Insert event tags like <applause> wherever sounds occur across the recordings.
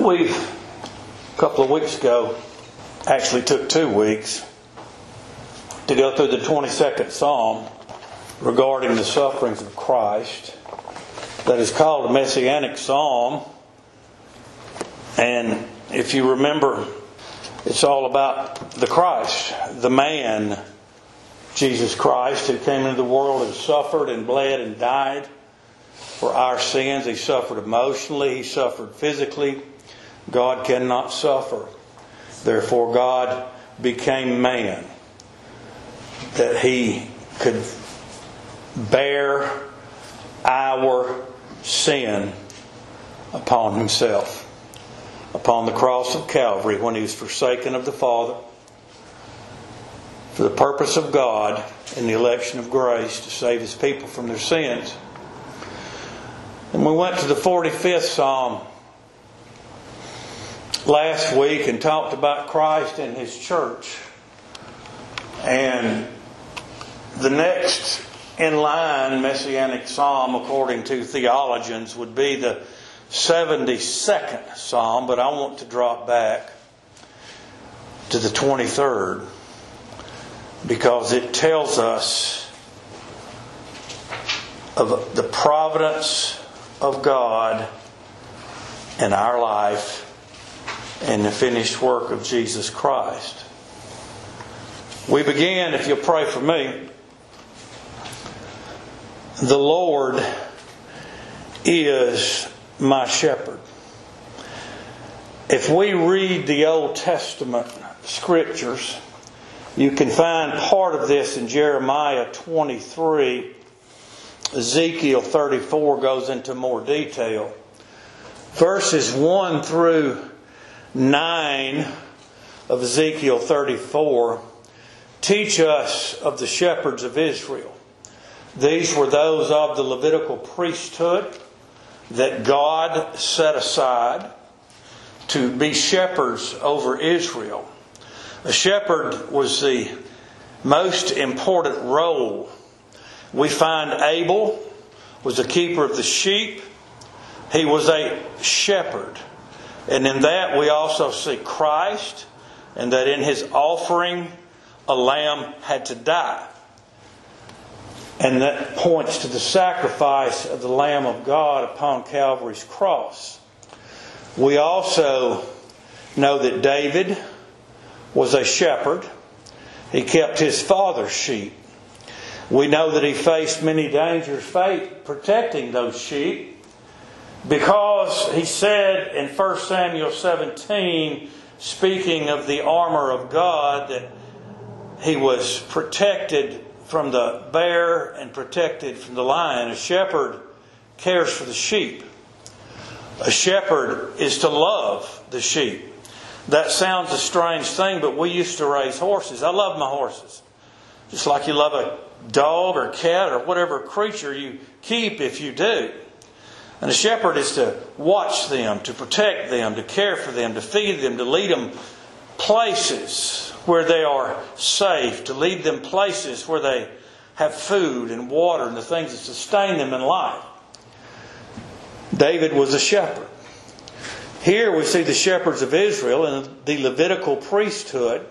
We, a couple of weeks ago, actually took two weeks to go through the 22nd Psalm regarding the sufferings of Christ. That is called a Messianic Psalm. And if you remember, it's all about the Christ, the man, Jesus Christ, who came into the world and suffered and bled and died for our sins. He suffered emotionally, he suffered physically. God cannot suffer. Therefore, God became man that he could bear our sin upon himself upon the cross of Calvary when he was forsaken of the Father for the purpose of God in the election of grace to save his people from their sins. And we went to the 45th Psalm last week and talked about Christ and his church. And the next in line messianic psalm, according to theologians, would be the 72nd Psalm, but I want to drop back to the 23rd because it tells us of the providence of God in our life and the finished work of Jesus Christ. We begin, if you'll pray for me, the Lord is my shepherd. If we read the Old Testament scriptures, you can find part of this in Jeremiah 23. Ezekiel 34 goes into more detail. Verses 1 through 9 of Ezekiel 34 teach us of the shepherds of Israel. These were those of the Levitical priesthood that God set aside to be shepherds over Israel. A shepherd was the most important role. We find Abel was a keeper of the sheep. He was a shepherd. And in that we also see Christ, and that in his offering a lamb had to die. And that points to the sacrifice of the Lamb of God upon Calvary's cross. We also know that David was a shepherd. He kept his father's sheep. We know that he faced many dangers protecting those sheep because he said in 1 Samuel 17, speaking of the armor of God, that he was protected from the bear and protected from the lion. A shepherd cares for the sheep. A shepherd is to love the sheep. That sounds a strange thing, but we used to raise horses. I love my horses. Just like you love a dog or cat or whatever creature you keep if you do. And a shepherd is to watch them, to protect them, to care for them, to feed them, to lead them places where they are safe, to lead them places where they have food and water and the things that sustain them in life. David was a shepherd. Here we see the shepherds of Israel and the Levitical priesthood.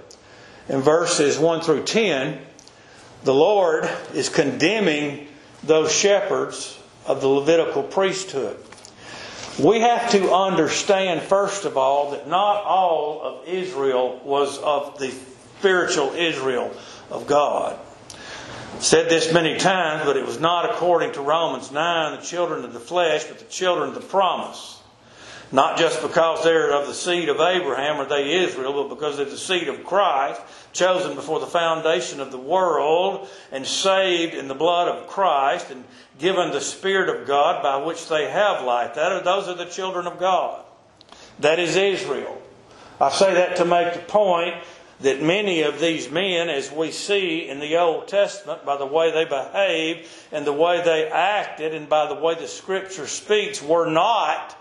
In verses 1 through 10, the Lord is condemning those shepherds of the Levitical priesthood. We have to understand, first of all, that not all of Israel was of the spiritual Israel of God. I've said this many times, but it was not according to Romans 9, the children of the flesh, but the children of the promise. Not just because they're of the seed of Abraham or they Israel, but because they're the seed of Christ, chosen before the foundation of the world, and saved in the blood of Christ, and given the Spirit of God by which they have life. That are, those are the children of God. That is Israel. I say that to make the point that many of these men, as we see in the Old Testament, by the way they behaved and the way they acted and by the way the Scripture speaks, were not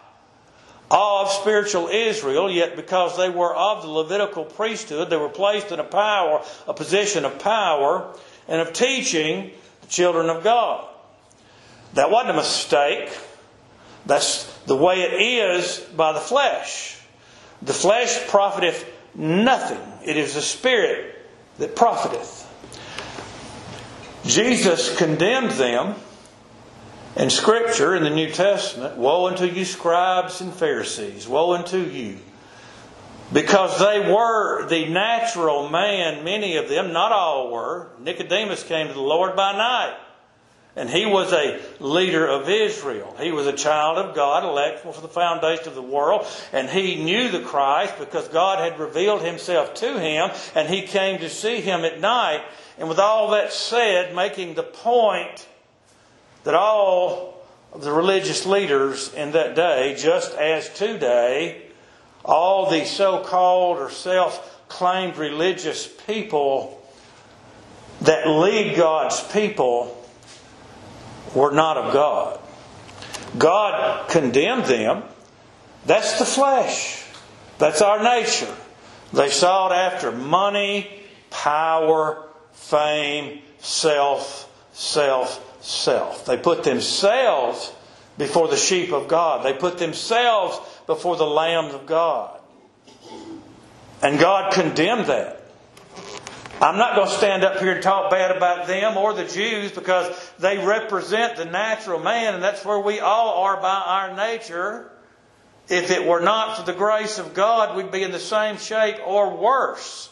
of spiritual Israel, yet because they were of the Levitical priesthood, they were placed in a power, a position of power and of teaching the children of God. That wasn't a mistake. That's the way it is by the flesh. The flesh profiteth nothing. It is the Spirit that profiteth. Jesus condemned them in Scripture in the New Testament Woe unto you, scribes and Pharisees! Woe unto you! Because they were the natural man, many of them, not all were. Nicodemus came to the Lord by night. And he was a leader of Israel. He was a child of God, elect for the foundation of the world. And he knew the Christ because God had revealed himself to him. And he came to see him at night. And with all that said, making the point that all of the religious leaders in that day, just as today, all the so called or self claimed religious people that lead God's people were not of God. God condemned them. That's the flesh. That's our nature. They sought after money, power, fame, self, self, self. They put themselves before the sheep of God. They put themselves before the lambs of God. And God condemned that. I'm not going to stand up here and talk bad about them or the Jews because they represent the natural man, and that's where we all are by our nature. If it were not for the grace of God, we'd be in the same shape or worse.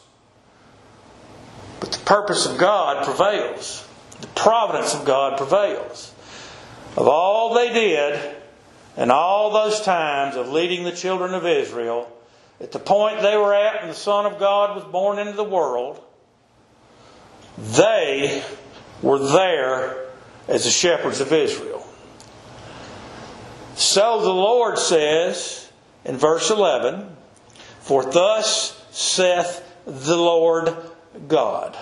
But the purpose of God prevails, the providence of God prevails. Of all they did, and all those times of leading the children of Israel, at the point they were at when the Son of God was born into the world, they were there as the shepherds of Israel. So the Lord says in verse 11, For thus saith the Lord God,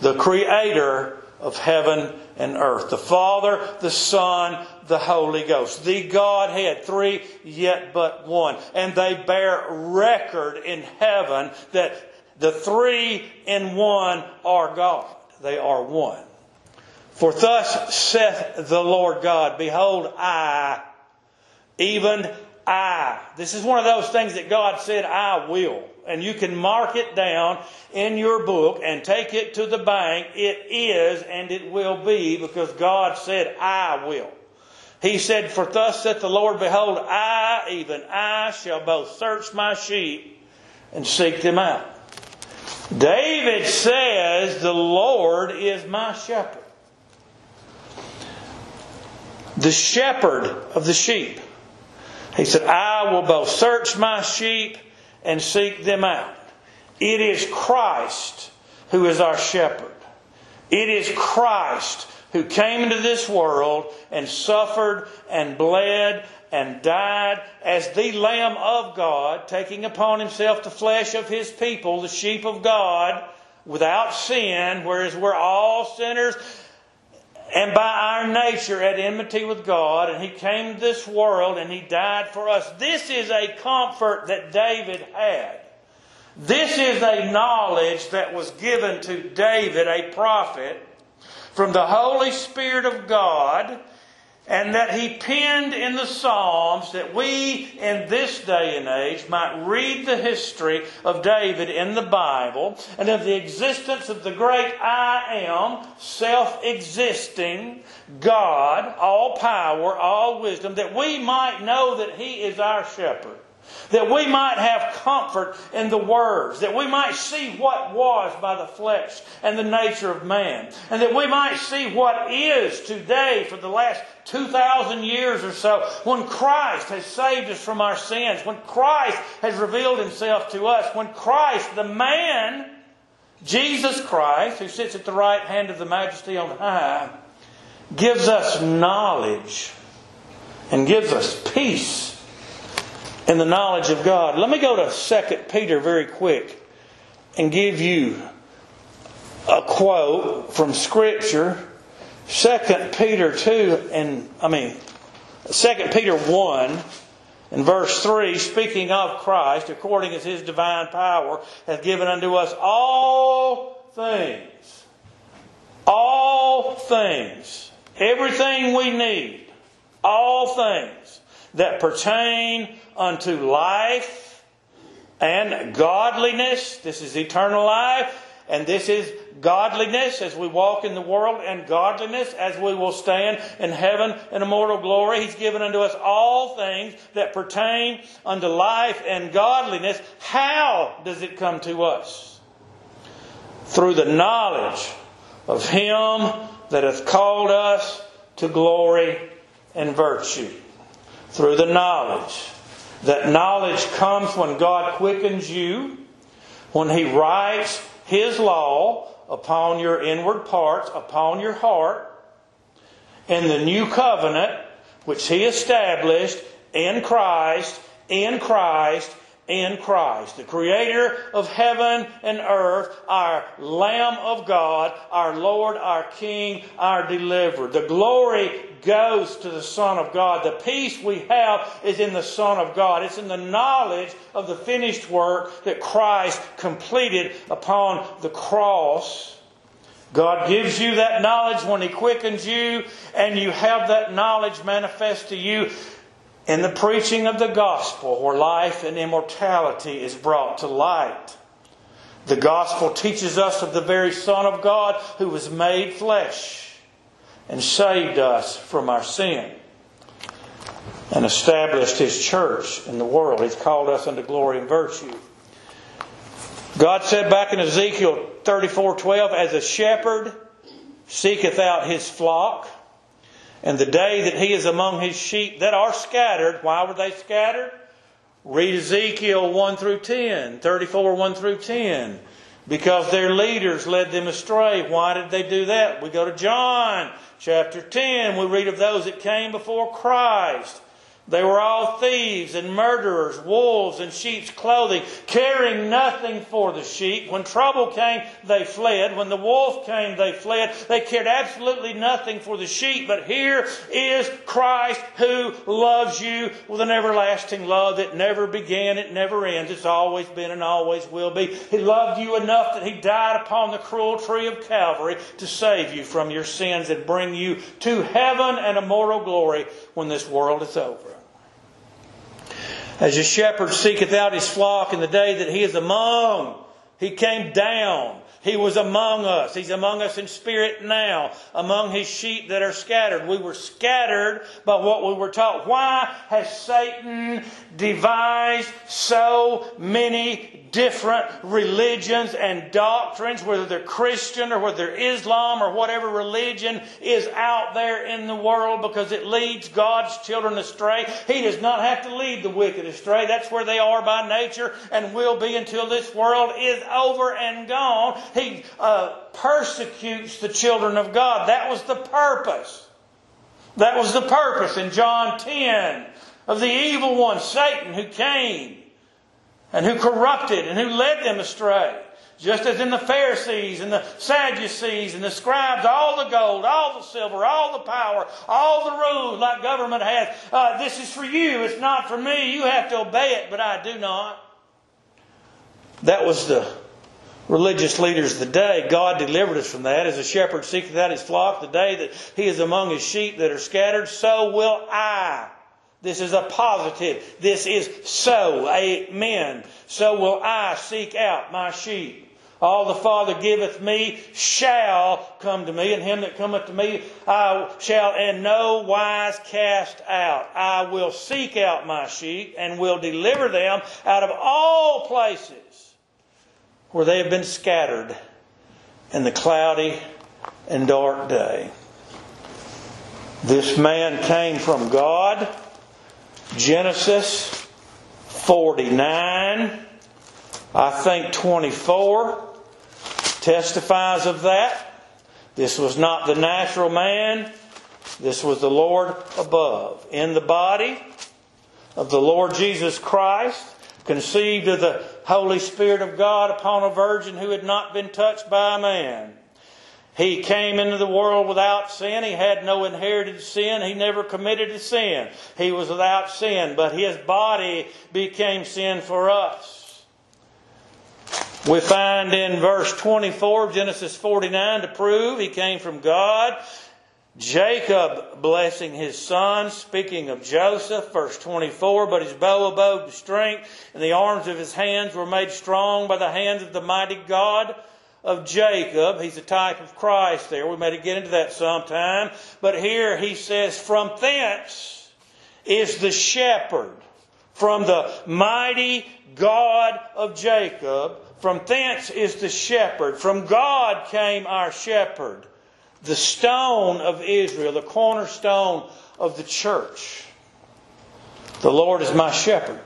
the creator of heaven and earth, the Father, the Son, the Holy Ghost, the Godhead, three yet but one. And they bear record in heaven that the three in one are God. They are one. For thus saith the Lord God, Behold, I, even I. This is one of those things that God said, I will. And you can mark it down in your book and take it to the bank. It is and it will be because God said, I will. He said, For thus saith the Lord, Behold, I, even I, shall both search my sheep and seek them out. David says, The Lord is my shepherd. The shepherd of the sheep. He said, I will both search my sheep and seek them out. It is Christ who is our shepherd. It is Christ who came into this world and suffered and bled and died as the Lamb of God, taking upon himself the flesh of his people, the sheep of God, without sin, whereas we're all sinners and by our nature at enmity with God, and he came to this world and he died for us. This is a comfort that David had. This is a knowledge that was given to David, a prophet, from the Holy Spirit of God and that he penned in the Psalms that we in this day and age might read the history of David in the Bible and of the existence of the great I am, self existing God, all power, all wisdom, that we might know that he is our shepherd that we might have comfort in the words, that we might see what was by the flesh and the nature of man, and that we might see what is today for the last 2,000 years or so. When Christ has saved us from our sins, when Christ has revealed himself to us, when Christ, the man, Jesus Christ, who sits at the right hand of the majesty on high, gives us knowledge and gives us peace in the knowledge of God. Let me go to 2 Peter very quick and give you a quote from Scripture. 2 Peter 2 and I mean 2 Peter 1 in verse 3, speaking of Christ, according as his divine power hath given unto us all things. All things. Everything we need. All things that pertain unto life and godliness. This is eternal life. And this is godliness as we walk in the world, and godliness as we will stand in heaven in immortal glory. He's given unto us all things that pertain unto life and godliness. How does it come to us? Through the knowledge of Him that hath called us to glory and virtue. Through the knowledge. That knowledge comes when God quickens you, when He writes his law upon your inward parts, upon your heart, in the new covenant which He established in Christ, in Christ, in Christ, the Creator of heaven and earth, our Lamb of God, our Lord, our King, our Deliverer. The glory goes to the Son of God. The peace we have is in the Son of God. It's in the knowledge of the finished work that Christ completed upon the cross. God gives you that knowledge when He quickens you, and you have that knowledge manifest to you in the preaching of the gospel where life and immortality is brought to light. The gospel teaches us of the very Son of God who was made flesh and saved us from our sin and established his church in the world. He's called us unto glory and virtue. God said back in Ezekiel 34:12 as a shepherd seeketh out his flock and the day that he is among his sheep that are scattered, why were they scattered? Read Ezekiel 1 through 10, 34 1 through 10. Because their leaders led them astray. Why did they do that? We go to John chapter 10. We read of those that came before Christ. They were all thieves and murderers, wolves in sheep's clothing, caring nothing for the sheep. When trouble came, they fled. When the wolf came, they fled. They cared absolutely nothing for the sheep. But here is Christ who loves you with an everlasting love that never began, it never ends. It's always been and always will be. He loved you enough that He died upon the cruel tree of Calvary to save you from your sins and bring you to heaven and immortal glory when this world is over. As a shepherd seeketh out his flock in the day that he is among, he came down. He was among us. He's among us in spirit now, among his sheep that are scattered. We were scattered by what we were taught. Why has Satan devised so many different religions and doctrines, whether they're Christian or whether they're Islam or whatever religion is out there in the world because it leads God's children astray. He does not have to lead the wicked astray. That's where they are by nature and will be until this world is over and gone. He uh, persecutes the children of God. That was the purpose. That was the purpose in John 10 of the evil one, Satan, who came and who corrupted and who led them astray. Just as in the Pharisees and the Sadducees and the scribes, all the gold, all the silver, all the power, all the rules like government has. Uh, this is for you, it's not for me. You have to obey it, but I do not. That was the religious leaders of the day. God delivered us from that. As a shepherd seeketh out his flock, the day that he is among his sheep that are scattered, so will I this is a positive. This is so. Amen. So will I seek out my sheep. All the Father giveth me shall come to me, and him that cometh to me I shall in no wise cast out. I will seek out my sheep and will deliver them out of all places where they have been scattered in the cloudy and dark day. This man came from God. Genesis 49, I think 24, testifies of that. This was not the natural man, this was the Lord above. In the body of the Lord Jesus Christ, conceived of the Holy Spirit of God upon a virgin who had not been touched by a man. He came into the world without sin. He had no inherited sin. He never committed a sin. He was without sin, but his body became sin for us. We find in verse 24 of Genesis 49 to prove he came from God Jacob blessing his son, speaking of Joseph, verse 24, but his bow abode with strength, and the arms of his hands were made strong by the hands of the mighty God of Jacob. He's a type of Christ there. We may get into that sometime. But here he says, from thence is the shepherd, from the mighty God of Jacob. From thence is the shepherd. From God came our shepherd the stone of Israel, the cornerstone of the church. The Lord is my shepherd.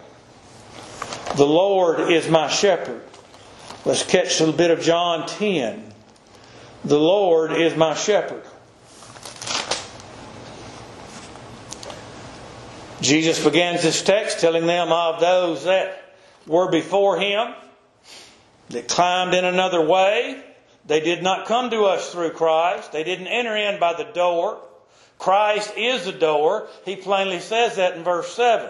The Lord is my shepherd. Let's catch a little bit of John 10. The Lord is my shepherd. Jesus begins this text telling them of those that were before him, that climbed in another way, they did not come to us through Christ. They didn't enter in by the door. Christ is the door. He plainly says that in verse 7.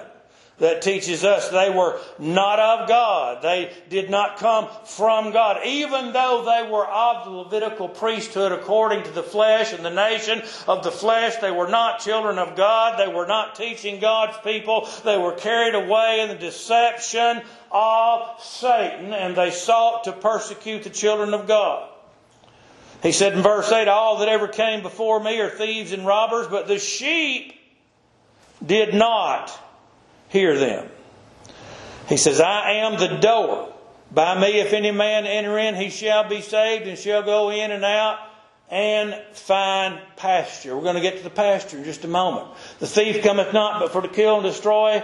That teaches us they were not of God. They did not come from God. Even though they were of the Levitical priesthood according to the flesh and the nation of the flesh, they were not children of God. They were not teaching God's people. They were carried away in the deception of Satan and they sought to persecute the children of God. He said in verse 8, All that ever came before me are thieves and robbers, but the sheep did not hear them. He says, I am the door. By me, if any man enter in, he shall be saved and shall go in and out and find pasture. We're going to get to the pasture in just a moment. The thief cometh not but for to kill and destroy.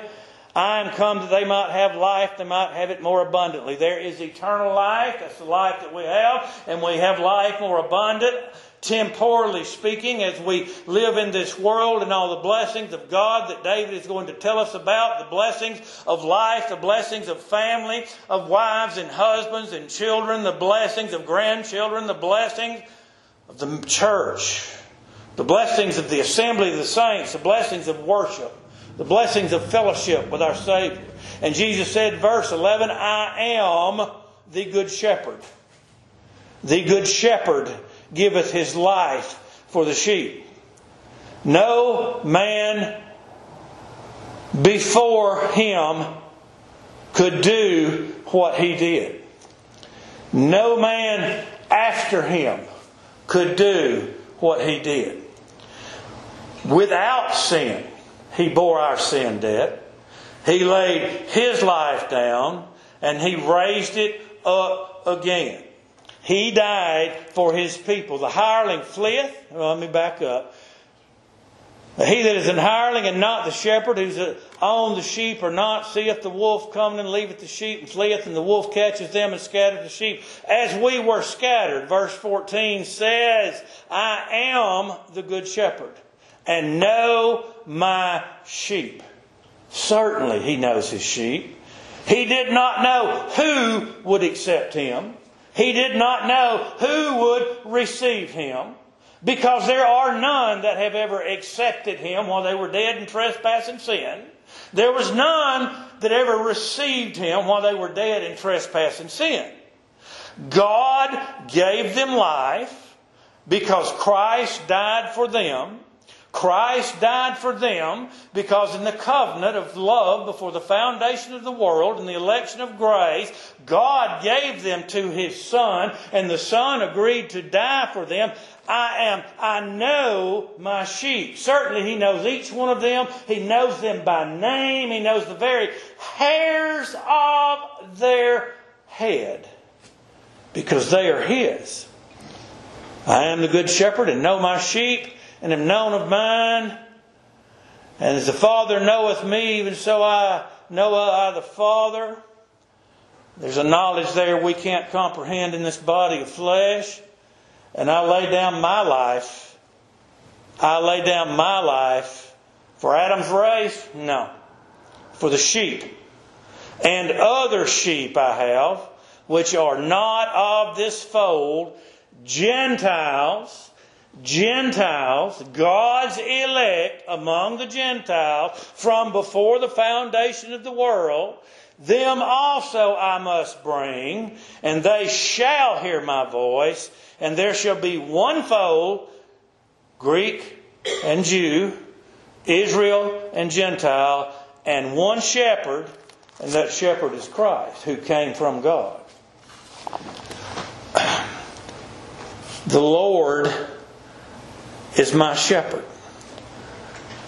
I am come that they might have life, they might have it more abundantly. There is eternal life, that's the life that we have, and we have life more abundant, temporally speaking, as we live in this world and all the blessings of God that David is going to tell us about, the blessings of life, the blessings of family, of wives and husbands and children, the blessings of grandchildren, the blessings of the church, the blessings of the assembly of the saints, the blessings of worship the blessings of fellowship with our Savior. And Jesus said, verse 11, I am the good shepherd. The good shepherd giveth his life for the sheep. No man before him could do what he did. No man after him could do what he did. Without sin, he bore our sin debt. He laid His life down and He raised it up again. He died for His people. The hireling fleeth. Well, let me back up. He that is an hireling and not the shepherd, who's uh, on the sheep or not, seeth the wolf coming and leaveth the sheep and fleeth, and the wolf catches them and scattereth the sheep. As we were scattered, verse 14 says, I am the good shepherd and know my sheep. Certainly, he knows his sheep. He did not know who would accept him. He did not know who would receive him because there are none that have ever accepted him while they were dead in trespass and sin. There was none that ever received him while they were dead in trespass and sin. God gave them life because Christ died for them Christ died for them because in the covenant of love before the foundation of the world and the election of grace, God gave them to His Son and the Son agreed to die for them. I am, I know my sheep. Certainly He knows each one of them. He knows them by name. He knows the very hairs of their head because they are His. I am the good shepherd and know my sheep and am known of mine. And as the Father knoweth me, even so I know I the Father. There's a knowledge there we can't comprehend in this body of flesh. And I lay down my life. I lay down my life for Adam's race? No. For the sheep. And other sheep I have, which are not of this fold, Gentiles Gentiles, God's elect among the Gentiles from before the foundation of the world, them also I must bring, and they shall hear my voice, and there shall be one fold, Greek and Jew, Israel and Gentile, and one shepherd, and that shepherd is Christ, who came from God. <clears throat> The Lord is my shepherd.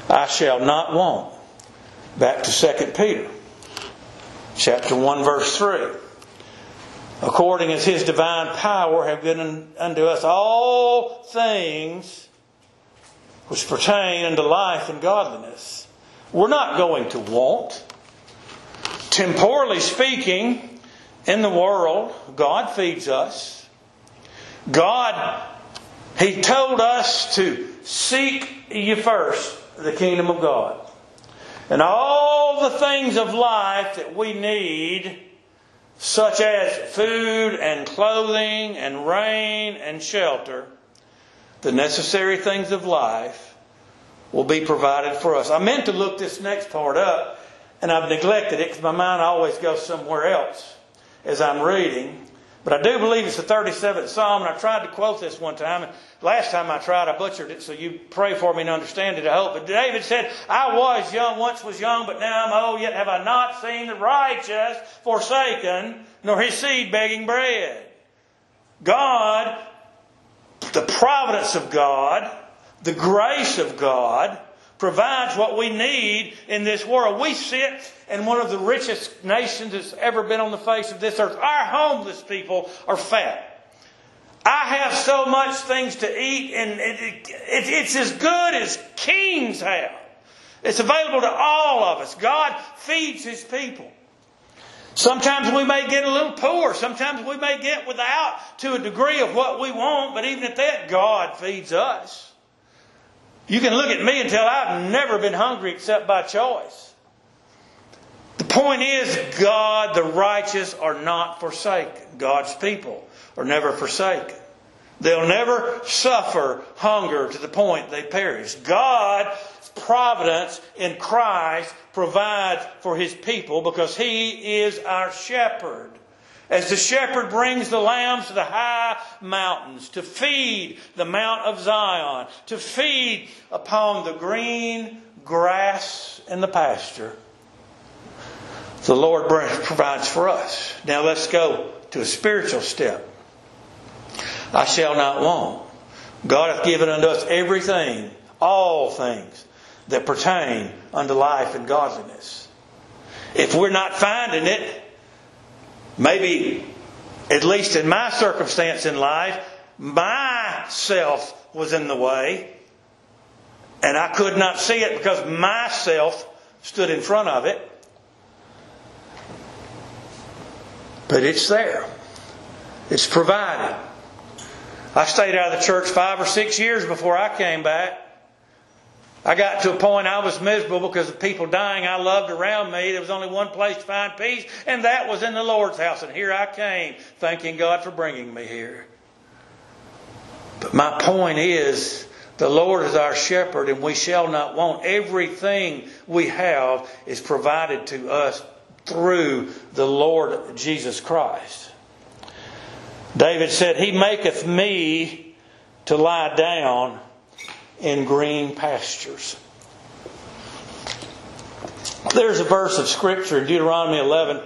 I shall not want. Back to 2 Peter, chapter 1, verse 3. According as his divine power have given unto us all things which pertain unto life and godliness. We're not going to want. Temporally speaking, in the world, God feeds us. God, He told us to seek ye first the kingdom of God. And all the things of life that we need, such as food and clothing and rain and shelter, the necessary things of life will be provided for us. I meant to look this next part up, and I've neglected it because my mind always goes somewhere else as I'm reading. But I do believe it's the 37th Psalm, and I tried to quote this one time. Last time I tried, I butchered it, so you pray for me and understand it, I hope. But David said, I was young, once was young, but now I'm old, yet have I not seen the righteous forsaken, nor his seed begging bread. God the providence of God, the grace of God, provides what we need in this world. We sit in one of the richest nations that's ever been on the face of this earth. Our homeless people are fat. I have so much things to eat, and it, it, it's as good as kings have. It's available to all of us. God feeds His people. Sometimes we may get a little poor. Sometimes we may get without to a degree of what we want, but even at that, God feeds us. You can look at me and tell I've never been hungry except by choice. The point is, God, the righteous, are not forsaken. God's people are never forsaken. They'll never suffer hunger to the point they perish. God providence in Christ provides for his people because he is our shepherd. As the shepherd brings the lambs to the high mountains to feed the Mount of Zion, to feed upon the green grass in the pasture, the Lord provides for us. Now let's go to a spiritual step. I shall not want. God hath given unto us everything, all things that pertain unto life and godliness. If we're not finding it, maybe, at least in my circumstance in life, myself was in the way, and I could not see it because myself stood in front of it. But it's there. It's provided. I stayed out of the church five or six years before I came back. I got to a point I was miserable because of people dying I loved around me. There was only one place to find peace, and that was in the Lord's house. And here I came, thanking God for bringing me here. But my point is, the Lord is our shepherd, and we shall not want. Everything we have is provided to us through the Lord Jesus Christ. David said, He maketh me to lie down in green pastures. There's a verse of Scripture in Deuteronomy 11. It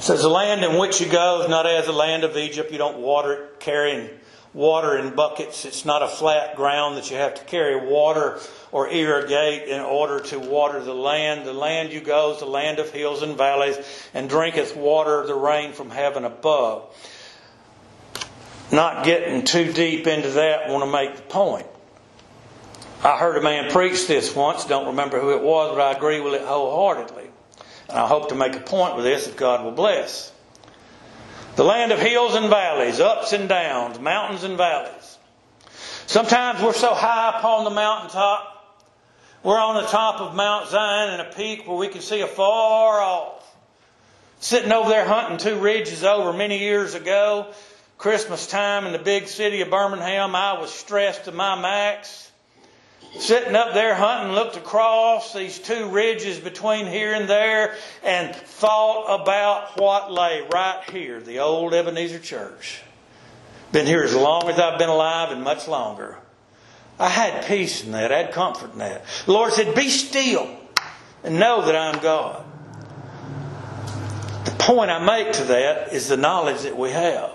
says, The land in which you go is not as the land of Egypt. You don't water it, carrying water in buckets. It's not a flat ground that you have to carry water or irrigate in order to water the land. The land you go is the land of hills and valleys, and drinketh water the rain from heaven above not getting too deep into that, want to make the point. I heard a man preach this once, don't remember who it was, but I agree with it wholeheartedly. And I hope to make a point with this if God will bless. The land of hills and valleys, ups and downs, mountains and valleys. Sometimes we're so high upon the mountaintop, we're on the top of Mount Zion in a peak where we can see afar off. Sitting over there hunting two ridges over many years ago, Christmas time in the big city of Birmingham, I was stressed to my max. Sitting up there hunting, looked across these two ridges between here and there and thought about what lay right here, the old Ebenezer Church. Been here as long as I've been alive and much longer. I had peace in that. I had comfort in that. The Lord said, Be still and know that I'm God. The point I make to that is the knowledge that we have.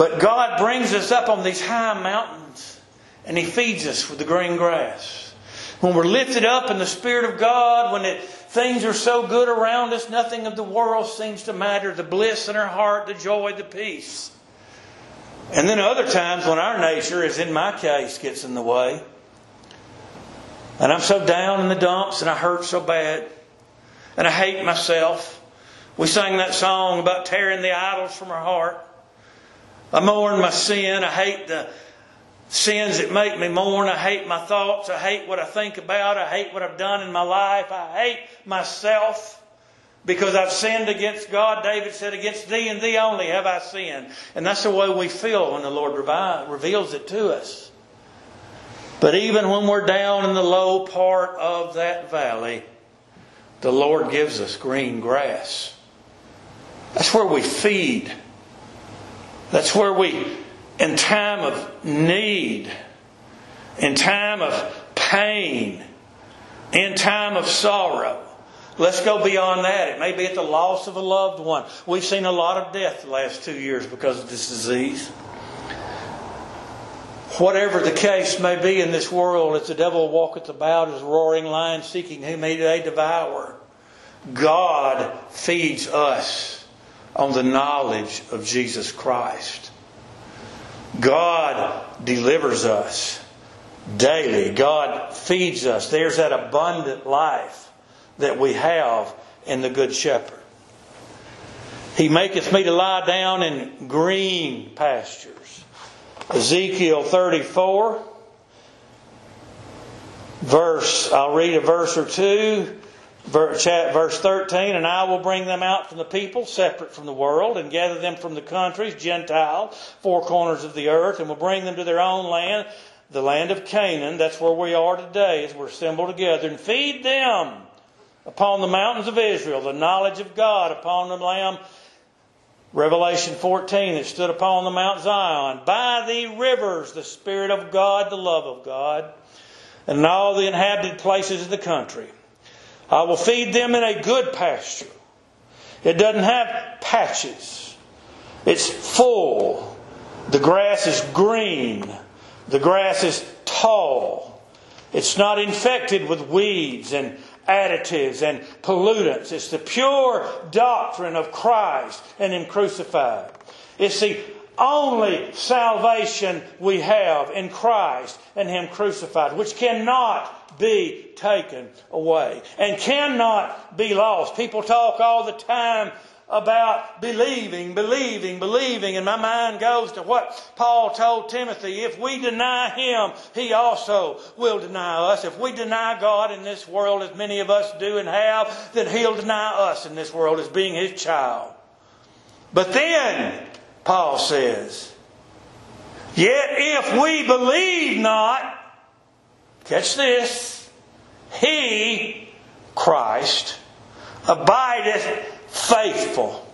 But God brings us up on these high mountains and He feeds us with the green grass. When we're lifted up in the Spirit of God, when it, things are so good around us, nothing of the world seems to matter. The bliss in our heart, the joy, the peace. And then other times when our nature, as in my case, gets in the way, and I'm so down in the dumps and I hurt so bad, and I hate myself. We sang that song about tearing the idols from our heart. I mourn my sin. I hate the sins that make me mourn. I hate my thoughts. I hate what I think about. I hate what I've done in my life. I hate myself because I've sinned against God. David said, Against thee and thee only have I sinned. And that's the way we feel when the Lord reveals it to us. But even when we're down in the low part of that valley, the Lord gives us green grass. That's where we feed. That's where we, in time of need, in time of pain, in time of sorrow, Let's go beyond that. It may be at the loss of a loved one. We've seen a lot of death the last two years because of this disease. Whatever the case may be in this world, as the devil walketh about as a roaring lion seeking whom he may devour, God feeds us on the knowledge of Jesus Christ. God delivers us daily. God feeds us. There's that abundant life that we have in the Good Shepherd. He maketh me to lie down in green pastures. Ezekiel 34, verse, I'll read a verse or two. Verse 13, and I will bring them out from the people, separate from the world, and gather them from the countries, Gentile, four corners of the earth, and will bring them to their own land, the land of Canaan. That's where we are today, as we're assembled together, and feed them upon the mountains of Israel, the knowledge of God upon the Lamb. Revelation 14, that stood upon the Mount Zion. By the rivers, the Spirit of God, the love of God, and all the inhabited places of the country. I will feed them in a good pasture. It doesn't have patches. It's full. The grass is green. The grass is tall. It's not infected with weeds and additives and pollutants. It's the pure doctrine of Christ and Him crucified. It's the only salvation we have in Christ and Him crucified, which cannot be taken away and cannot be lost. People talk all the time about believing, believing, believing. And my mind goes to what Paul told Timothy. If we deny him, he also will deny us. If we deny God in this world, as many of us do and have, then he'll deny us in this world as being his child. But then, Paul says, Yet if we believe not, catch this, he, Christ, abideth faithful,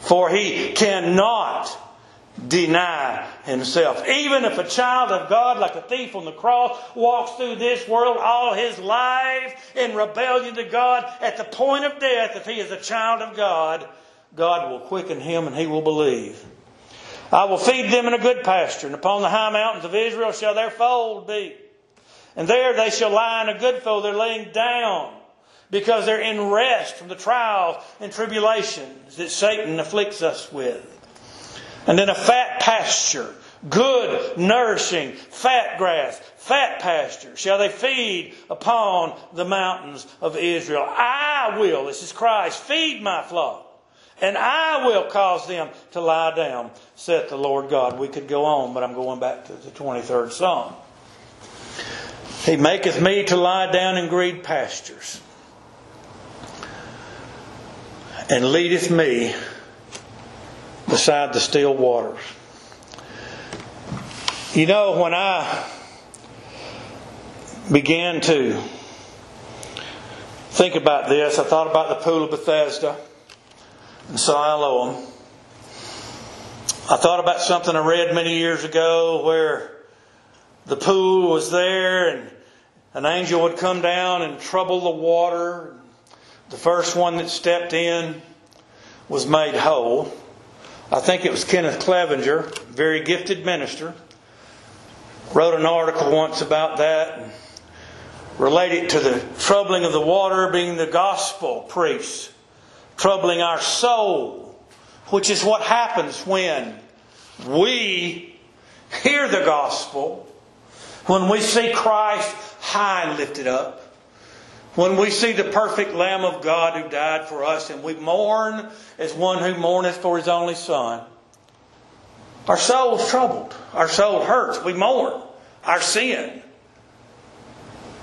for he cannot deny himself. Even if a child of God, like a thief on the cross, walks through this world all his life in rebellion to God, at the point of death, if he is a child of God, God will quicken him and he will believe. I will feed them in a good pasture, and upon the high mountains of Israel shall their fold be. And there they shall lie in a good fold. They're laying down because they're in rest from the trials and tribulations that Satan afflicts us with. And in a fat pasture, good, nourishing, fat grass, fat pasture shall they feed upon the mountains of Israel. I will, this is Christ, feed my flock. And I will cause them to lie down, saith the Lord God. We could go on, but I'm going back to the 23rd Psalm. He maketh me to lie down in green pastures and leadeth me beside the still waters. You know, when I began to think about this, I thought about the Pool of Bethesda and Siloam. I thought about something I read many years ago where the pool was there and an angel would come down and trouble the water. The first one that stepped in was made whole. I think it was Kenneth Clevenger, very gifted minister, wrote an article once about that and related to the troubling of the water being the gospel preached, troubling our soul, which is what happens when we hear the gospel, when we see Christ high and lifted up, when we see the perfect Lamb of God who died for us and we mourn as one who mourneth for his only Son, our soul is troubled. Our soul hurts. We mourn our sin.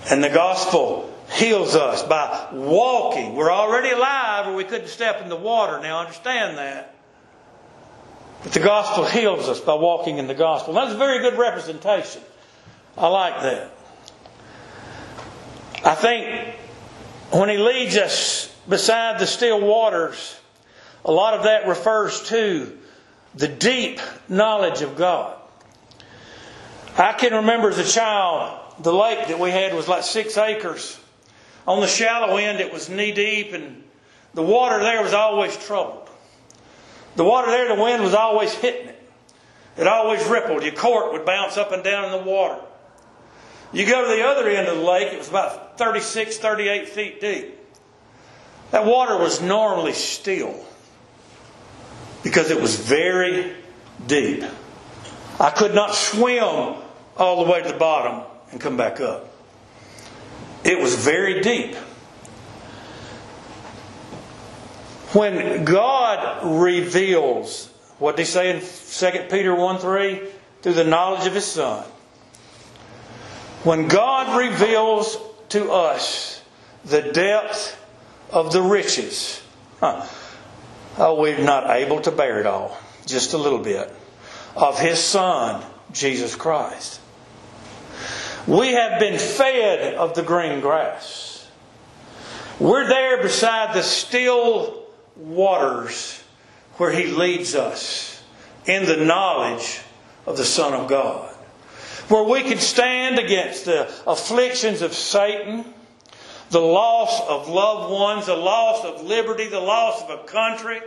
And the gospel heals us by walking. We're already alive or we couldn't step in the water. Now understand that. But the gospel heals us by walking in the gospel. That's a very good representation. I like that. I think when he leads us beside the still waters, a lot of that refers to the deep knowledge of God. I can remember as a child, the lake that we had was like six acres. On the shallow end, it was knee deep, and the water there was always troubled. The water there, the wind was always hitting it. It always rippled. Your court would bounce up and down in the water. You go to the other end of the lake, it was about 36, 38 feet deep. That water was normally still because it was very deep. I could not swim all the way to the bottom and come back up. It was very deep. When God reveals, what did he say in 2 Peter 1 3? Through the knowledge of his Son. When God reveals to us the depth of the riches, huh, oh, we're not able to bear it all, just a little bit, of His Son, Jesus Christ. We have been fed of the green grass. We're there beside the still waters where He leads us in the knowledge of the Son of God where we can stand against the afflictions of Satan, the loss of loved ones, the loss of liberty, the loss of a country,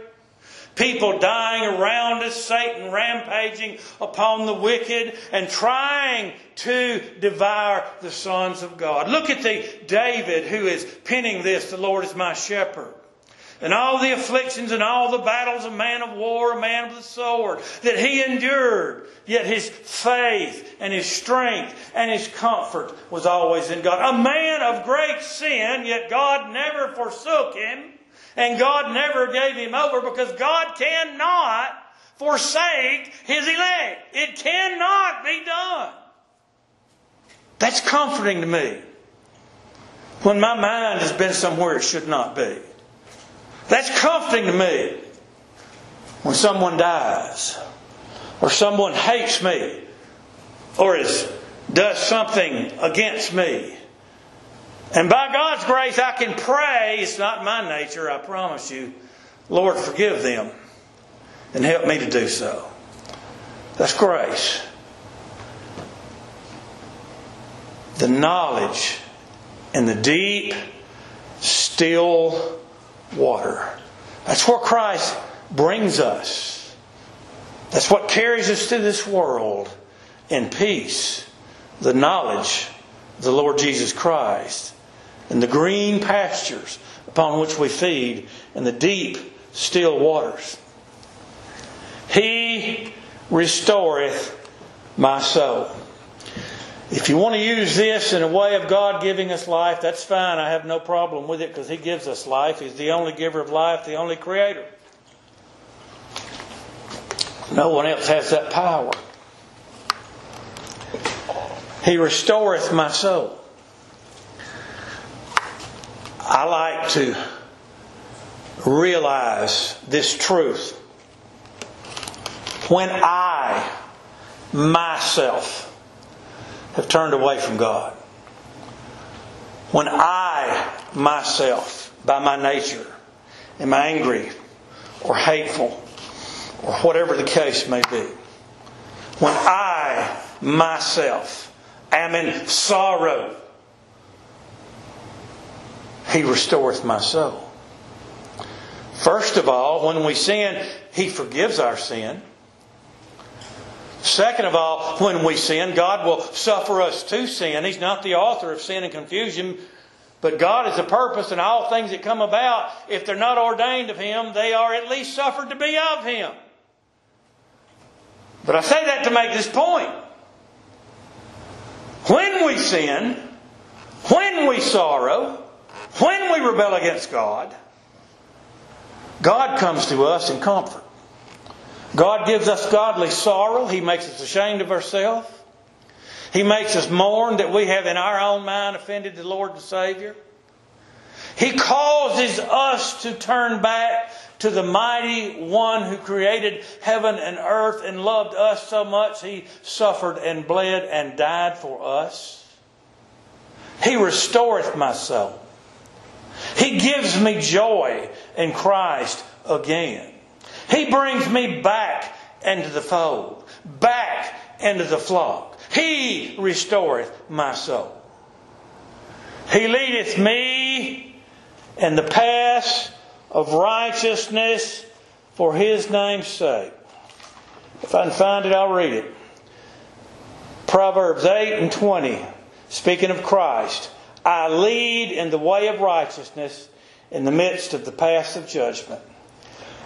people dying around us, Satan rampaging upon the wicked and trying to devour the sons of God. Look at the David who is penning this, the Lord is my shepherd and all the afflictions and all the battles, a man of war, a man of the sword, that he endured. Yet his faith and his strength and his comfort was always in God. A man of great sin, yet God never forsook him, and God never gave him over because God cannot forsake his elect. It cannot be done. That's comforting to me. When my mind has been somewhere it should not be. That's comforting to me when someone dies or someone hates me or is, does something against me. And by God's grace, I can pray. It's not my nature, I promise you. Lord, forgive them and help me to do so. That's grace. The knowledge and the deep, still water. That's where Christ brings us. That's what carries us to this world in peace, the knowledge of the Lord Jesus Christ, and the green pastures upon which we feed, and the deep, still waters. He restoreth my soul. If you want to use this in a way of God giving us life, that's fine. I have no problem with it because He gives us life. He's the only giver of life, the only creator. No one else has that power. He restoreth my soul. I like to realize this truth. When I, myself, have turned away from God. When I, myself, by my nature, am angry or hateful or whatever the case may be, when I, myself, am in sorrow. He restoreth my soul. First of all, when we sin, He forgives our sin. Second of all, when we sin, God will suffer us to sin. He's not the author of sin and confusion, but God is the purpose, and all things that come about, if they're not ordained of Him, they are at least suffered to be of Him. But I say that to make this point. When we sin, when we sorrow, when we rebel against God, God comes to us in comfort. God gives us godly sorrow. He makes us ashamed of ourselves. He makes us mourn that we have in our own mind offended the Lord and Savior. He causes us to turn back to the mighty one who created heaven and earth and loved us so much he suffered and bled and died for us. He restoreth my soul. He gives me joy in Christ again. He brings me back into the fold, back into the flock. He restoreth my soul. He leadeth me in the paths of righteousness for his name's sake. If I can find it, I'll read it. Proverbs 8 and 20, speaking of Christ. I lead in the way of righteousness in the midst of the paths of judgment.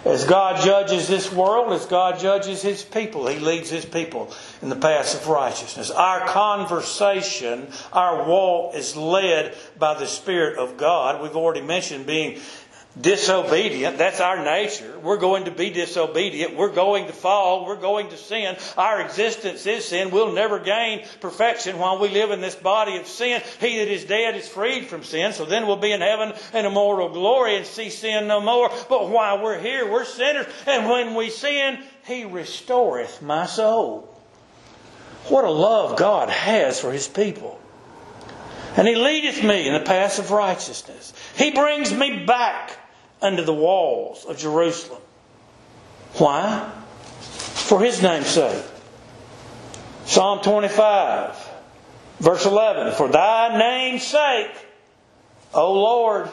As God judges this world, as God judges His people, He leads His people in the paths of righteousness. Our conversation, our walk is led by the Spirit of God. We've already mentioned being disobedient. That's our nature. We're going to be disobedient. We're going to fall. We're going to sin. Our existence is sin. We'll never gain perfection while we live in this body of sin. He that is dead is freed from sin. So then we'll be in heaven in immortal glory and see sin no more. But while we're here, we're sinners. And when we sin, He restoreth my soul. What a love God has for His people. And He leadeth me in the paths of righteousness. He brings me back under the walls of Jerusalem. Why? For his name's sake. Psalm 25, verse 11. For thy name's sake, O Lord,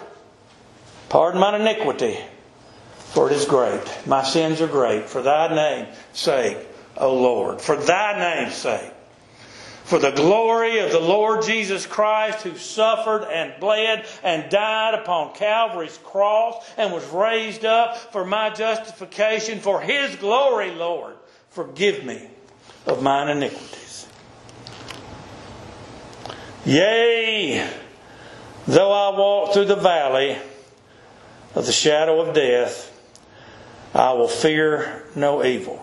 pardon mine iniquity, for it is great. My sins are great. For thy name's sake, O Lord. For thy name's sake for the glory of the Lord Jesus Christ, who suffered and bled and died upon Calvary's cross and was raised up for my justification, for his glory, Lord, forgive me of mine iniquities. Yea, though I walk through the valley of the shadow of death, I will fear no evil.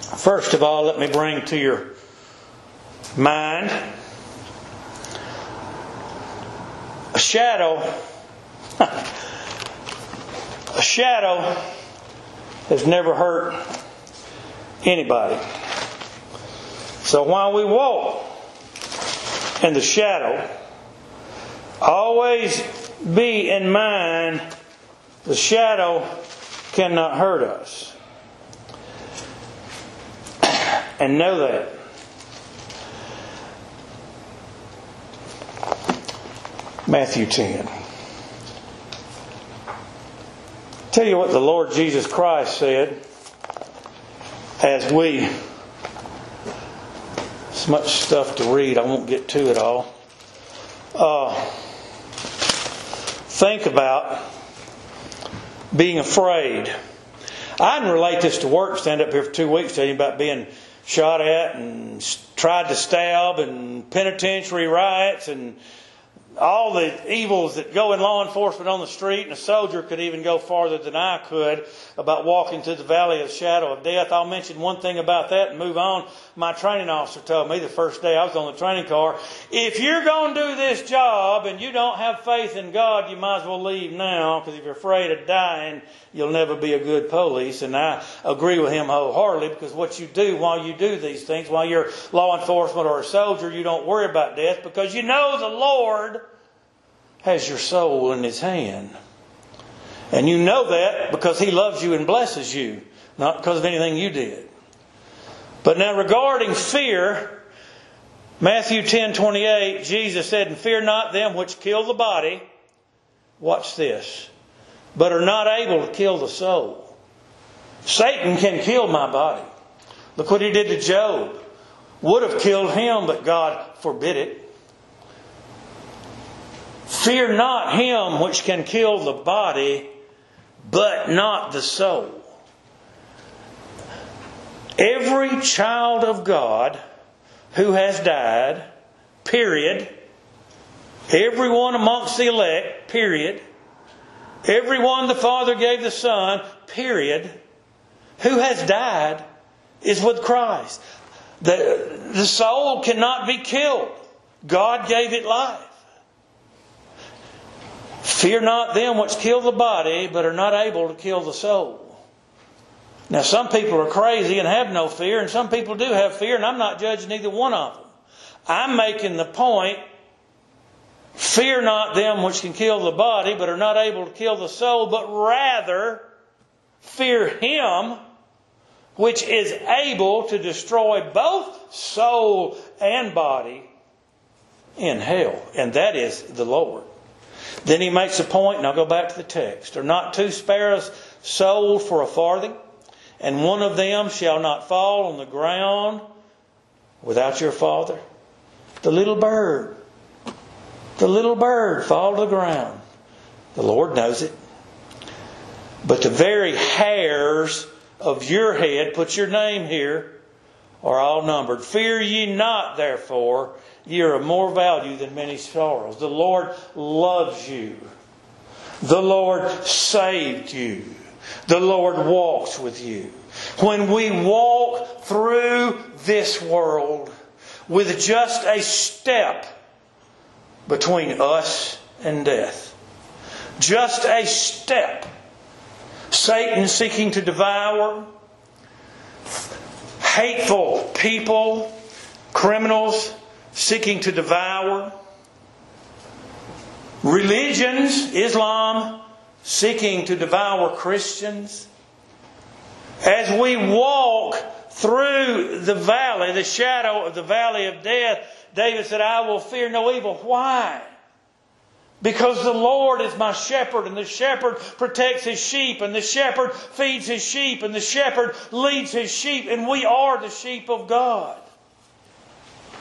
First of all, let me bring to your mind. A shadow, <laughs> a shadow has never hurt anybody. So while we walk in the shadow, always be in mind the shadow cannot hurt us. <clears throat> And know that. Matthew 10. Tell you what the Lord Jesus Christ said as we. It's much stuff to read, I won't get to it all. Uh, think about being afraid. I can relate this to work, stand up here for two weeks telling you about being shot at and tried to stab and penitentiary riots and all the evils that go in law enforcement on the street, and a soldier could even go farther than I could about walking through the valley of the shadow of death. I'll mention one thing about that and move on. My training officer told me the first day I was on the training car, if you're going to do this job and you don't have faith in God, you might as well leave now, because if you're afraid of dying, you'll never be a good police. And I agree with him wholeheartedly, because what you do while you do these things, while you're law enforcement or a soldier, you don't worry about death, because you know the Lord has your soul in his hand. And you know that because he loves you and blesses you, not because of anything you did. But now, regarding fear, Matthew 10:28, Jesus said, And fear not them which kill the body. Watch this. But are not able to kill the soul. Satan can kill my body. Look what he did to Job. Would have killed him, but God forbid it. Fear not him which can kill the body, but not the soul. Every child of God who has died, period. Everyone amongst the elect, period. Everyone the Father gave the Son, period. Who has died is with Christ. The, the soul cannot be killed. God gave it life. Fear not them which kill the body, but are not able to kill the soul. Now, some people are crazy and have no fear, and some people do have fear, and I'm not judging either one of them. I'm making the point fear not them which can kill the body, but are not able to kill the soul, but rather fear him which is able to destroy both soul and body in hell, and that is the Lord. Then he makes a point, and I'll go back to the text. Are not two sparrows sold for a farthing? And one of them shall not fall on the ground without your father. The little bird, the little bird fall to the ground. The Lord knows it. But the very hairs of your head, put your name here, are all numbered. Fear ye not, therefore, ye are of more value than many sorrows. The Lord loves you. The Lord saved you. The Lord walks with you. When we walk through this world with just a step between us and death, just a step, Satan seeking to devour, hateful people, criminals seeking to devour, religions, Islam, seeking to devour Christians. As we walk through the valley, the shadow of the valley of death, David said, I will fear no evil. Why? Because the Lord is my shepherd, and the shepherd protects his sheep, and the shepherd feeds his sheep, and the shepherd leads his sheep, and we are the sheep of God.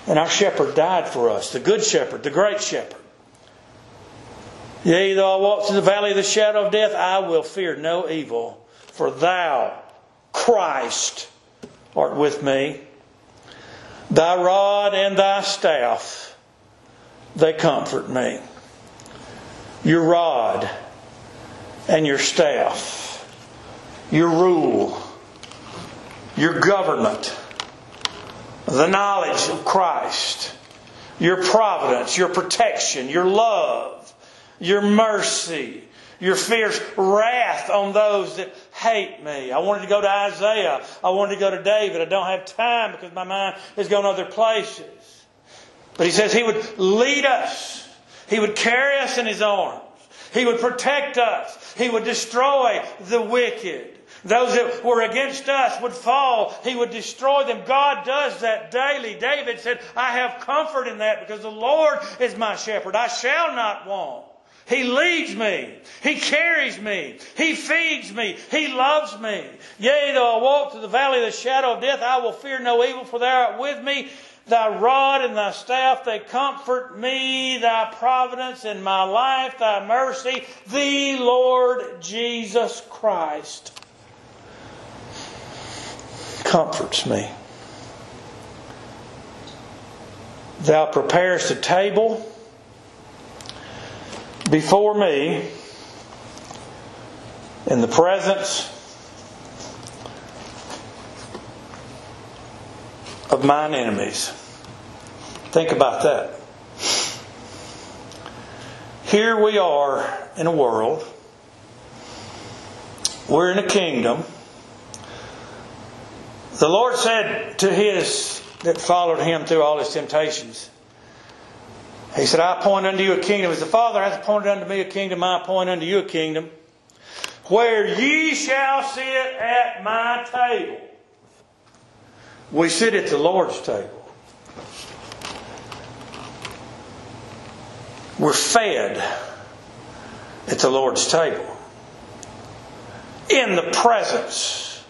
And our shepherd died for us, the good shepherd, the great shepherd. Yea, though I walk through the valley of the shadow of death, I will fear no evil, for thou, Christ, art with me. Thy rod and thy staff, they comfort me. Your rod and your staff, your rule, your government, the knowledge of Christ, your providence, your protection, your love, your mercy, your fierce wrath on those that hate me. I wanted to go to Isaiah. I wanted to go to David. I don't have time because my mind is going other places. But he says he would lead us. He would carry us in his arms. He would protect us. He would destroy the wicked. Those that were against us would fall. He would destroy them. God does that daily. David said, I have comfort in that because the Lord is my shepherd. I shall not want. He leads me. He carries me. He feeds me. He loves me. Yea, though I walk through the valley of the shadow of death, I will fear no evil, for thou art with me. Thy rod and thy staff, they comfort me. Thy providence in my life, thy mercy, the Lord Jesus Christ comforts me. Thou preparest a table before me in the presence of mine enemies. Think about that. Here we are in a world, we're in a kingdom. The Lord said to his that followed him through all his temptations, he said, I appoint unto you a kingdom. As the Father hath appointed unto me a kingdom, I appoint unto you a kingdom, where ye shall sit at my table. We sit at the Lord's table. We're fed at the Lord's table in the presence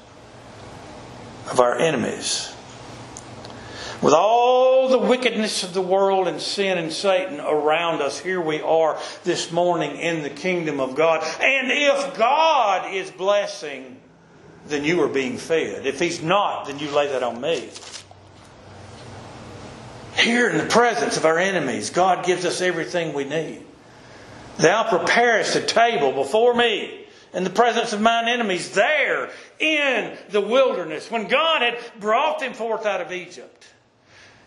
of our enemies. With all the wickedness of the world and sin and Satan around us, here we are this morning in the kingdom of God. And if God is blessing, then you are being fed. If He's not, then you lay that on me. Here in the presence of our enemies, God gives us everything we need. Thou preparest a table before me in the presence of mine enemies there in the wilderness when God had brought them forth out of Egypt.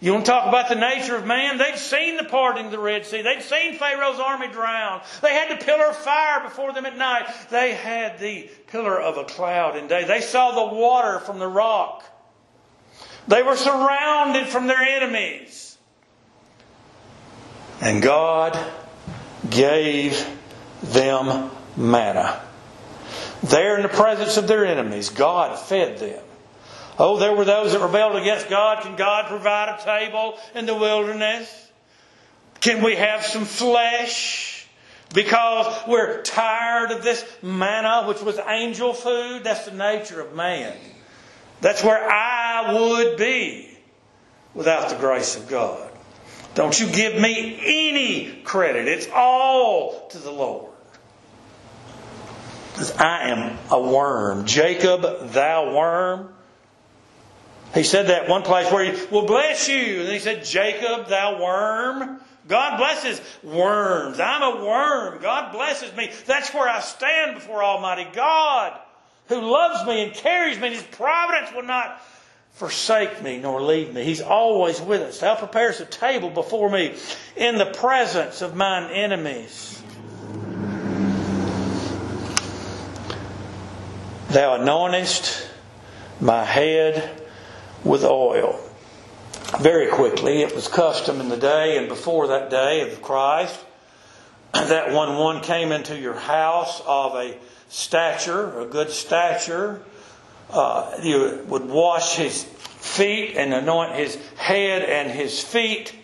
You want to talk about the nature of man? They'd seen the parting of the Red Sea. They'd seen Pharaoh's army drown. They had the pillar of fire before them at night. They had the pillar of a cloud in day. They saw the water from the rock. They were surrounded from their enemies. And God gave them manna. There in the presence of their enemies, God fed them. Oh, there were those that rebelled against God. Can God provide a table in the wilderness? Can we have some flesh? Because we're tired of this manna, which was angel food. That's the nature of man. That's where I would be without the grace of God. Don't you give me any credit. It's all to the Lord. Because I am a worm. Jacob, thou worm. He said that one place where he will bless you. And he said, Jacob, thou worm. God blesses worms. I'm a worm. God blesses me. That's where I stand before Almighty God, who loves me and carries me. His providence will not forsake me nor leave me. He's always with us. Thou preparest a table before me in the presence of mine enemies. Thou anointest my head with oil. Very quickly, it was custom in the day and before that day of Christ <clears throat> that when one came into your house of a stature, a good stature, uh, you would wash his feet and anoint his head and his feet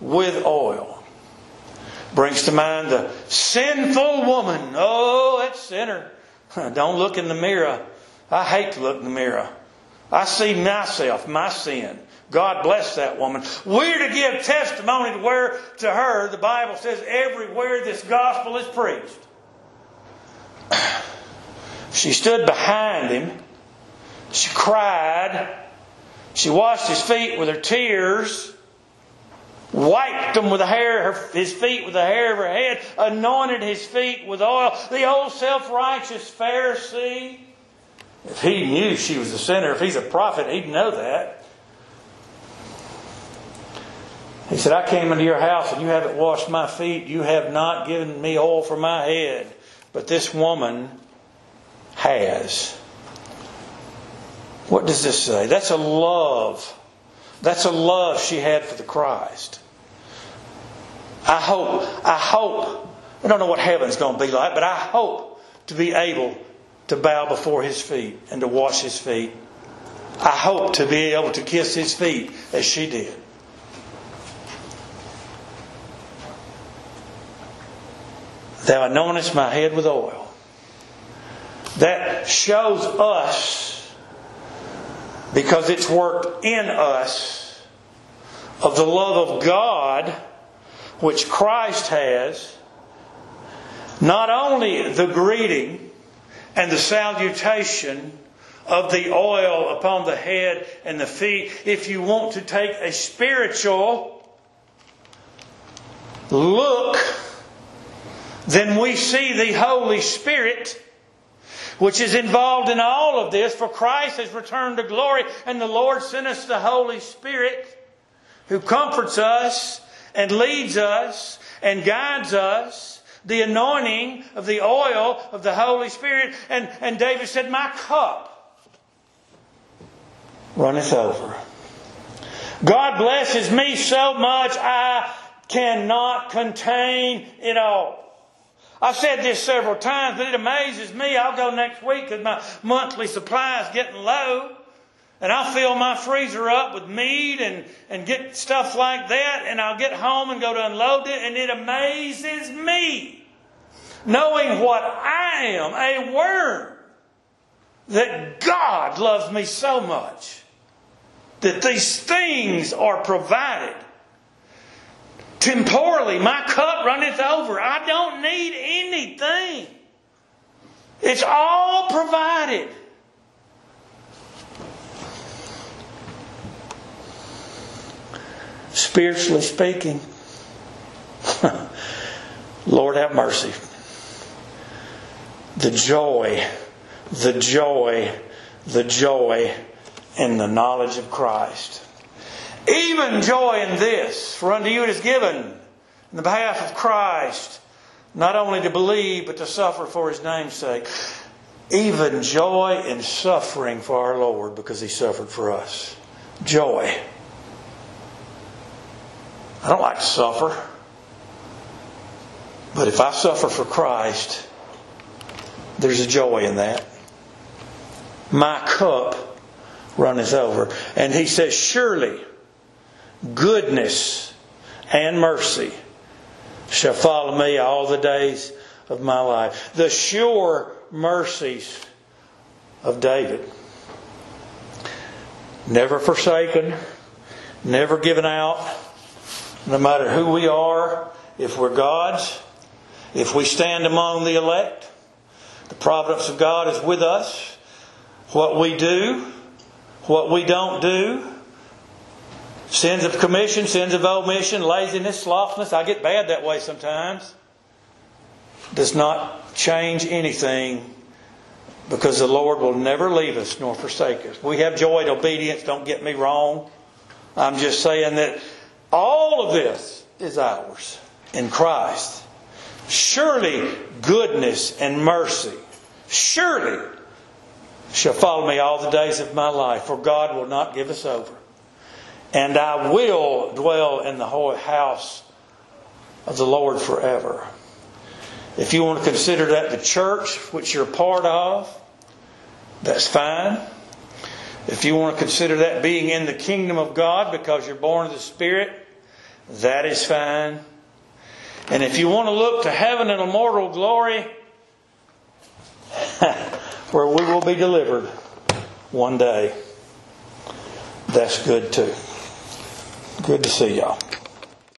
with oil. Brings to mind the sinful woman. Oh, that sinner. <laughs> Don't look in the mirror. I hate to look in the mirror. I see myself, my sin. God bless that woman. We're to give testimony to where to her the Bible says everywhere this gospel is preached. <clears throat> She stood behind him. She cried. She washed his feet with her tears, wiped them with the hair, his feet with the hair of her head, anointed his feet with oil. The old self-righteous Pharisee if he knew she was a sinner, if he's a prophet, he'd know that. He said, I came into your house and you haven't washed my feet. You have not given me oil for my head. But this woman has. What does this say? That's a love. That's a love she had for the Christ. I hope, I hope, I don't know what heaven's going to be like, but I hope to be able to bow before his feet and to wash his feet. I hope to be able to kiss his feet as she did. Thou anointest my head with oil. That shows us, because it's worked in us, of the love of God which Christ has, not only the greeting, and the salutation of the oil upon the head and the feet. If you want to take a spiritual look, then we see the Holy Spirit, which is involved in all of this, for Christ has returned to glory, and the Lord sent us the Holy Spirit who comforts us and leads us and guides us the anointing of the oil of the Holy Spirit. And, and David said, My cup runneth over. God blesses me so much I cannot contain it all. I've said this several times, but it amazes me. I'll go next week because my monthly supply is getting low. and I'll fill my freezer up with meat and, and get stuff like that, and I'll get home and go to unload it, and it amazes me, knowing what I am, a worm, that God loves me so much, that these things are provided. Temporally, my cup runneth over. I don't need anything. It's all provided. Spiritually speaking, <laughs> Lord have mercy. The joy, the joy, the joy in the knowledge of Christ. Even joy in this, for unto you it is given in the behalf of Christ, not only to believe, but to suffer for his name's sake. Even joy in suffering for our Lord because he suffered for us. Joy. I don't like to suffer. But if I suffer for Christ, there's a joy in that. My cup runneth over. And he says, Surely goodness and mercy shall follow me all the days of my life. The sure mercies of David. Never forsaken, never given out, no matter who we are, if we're God's, if we stand among the elect, the providence of God is with us. What we do, what we don't do, sins of commission, sins of omission, laziness, slothfulness, I get bad that way sometimes, does not change anything because the Lord will never leave us nor forsake us. We have joy and obedience, don't get me wrong. I'm just saying that all of this is ours in Christ. Surely goodness and mercy, surely shall follow me all the days of my life, for God will not give us over. And I will dwell in the holy house of the Lord forever. If you want to consider that the church, which you're a part of, that's fine. If you want to consider that being in the kingdom of God because you're born of the Spirit, that is fine. And if you want to look to heaven and immortal glory, <laughs> where we will be delivered one day, that's good too. Good to see y'all.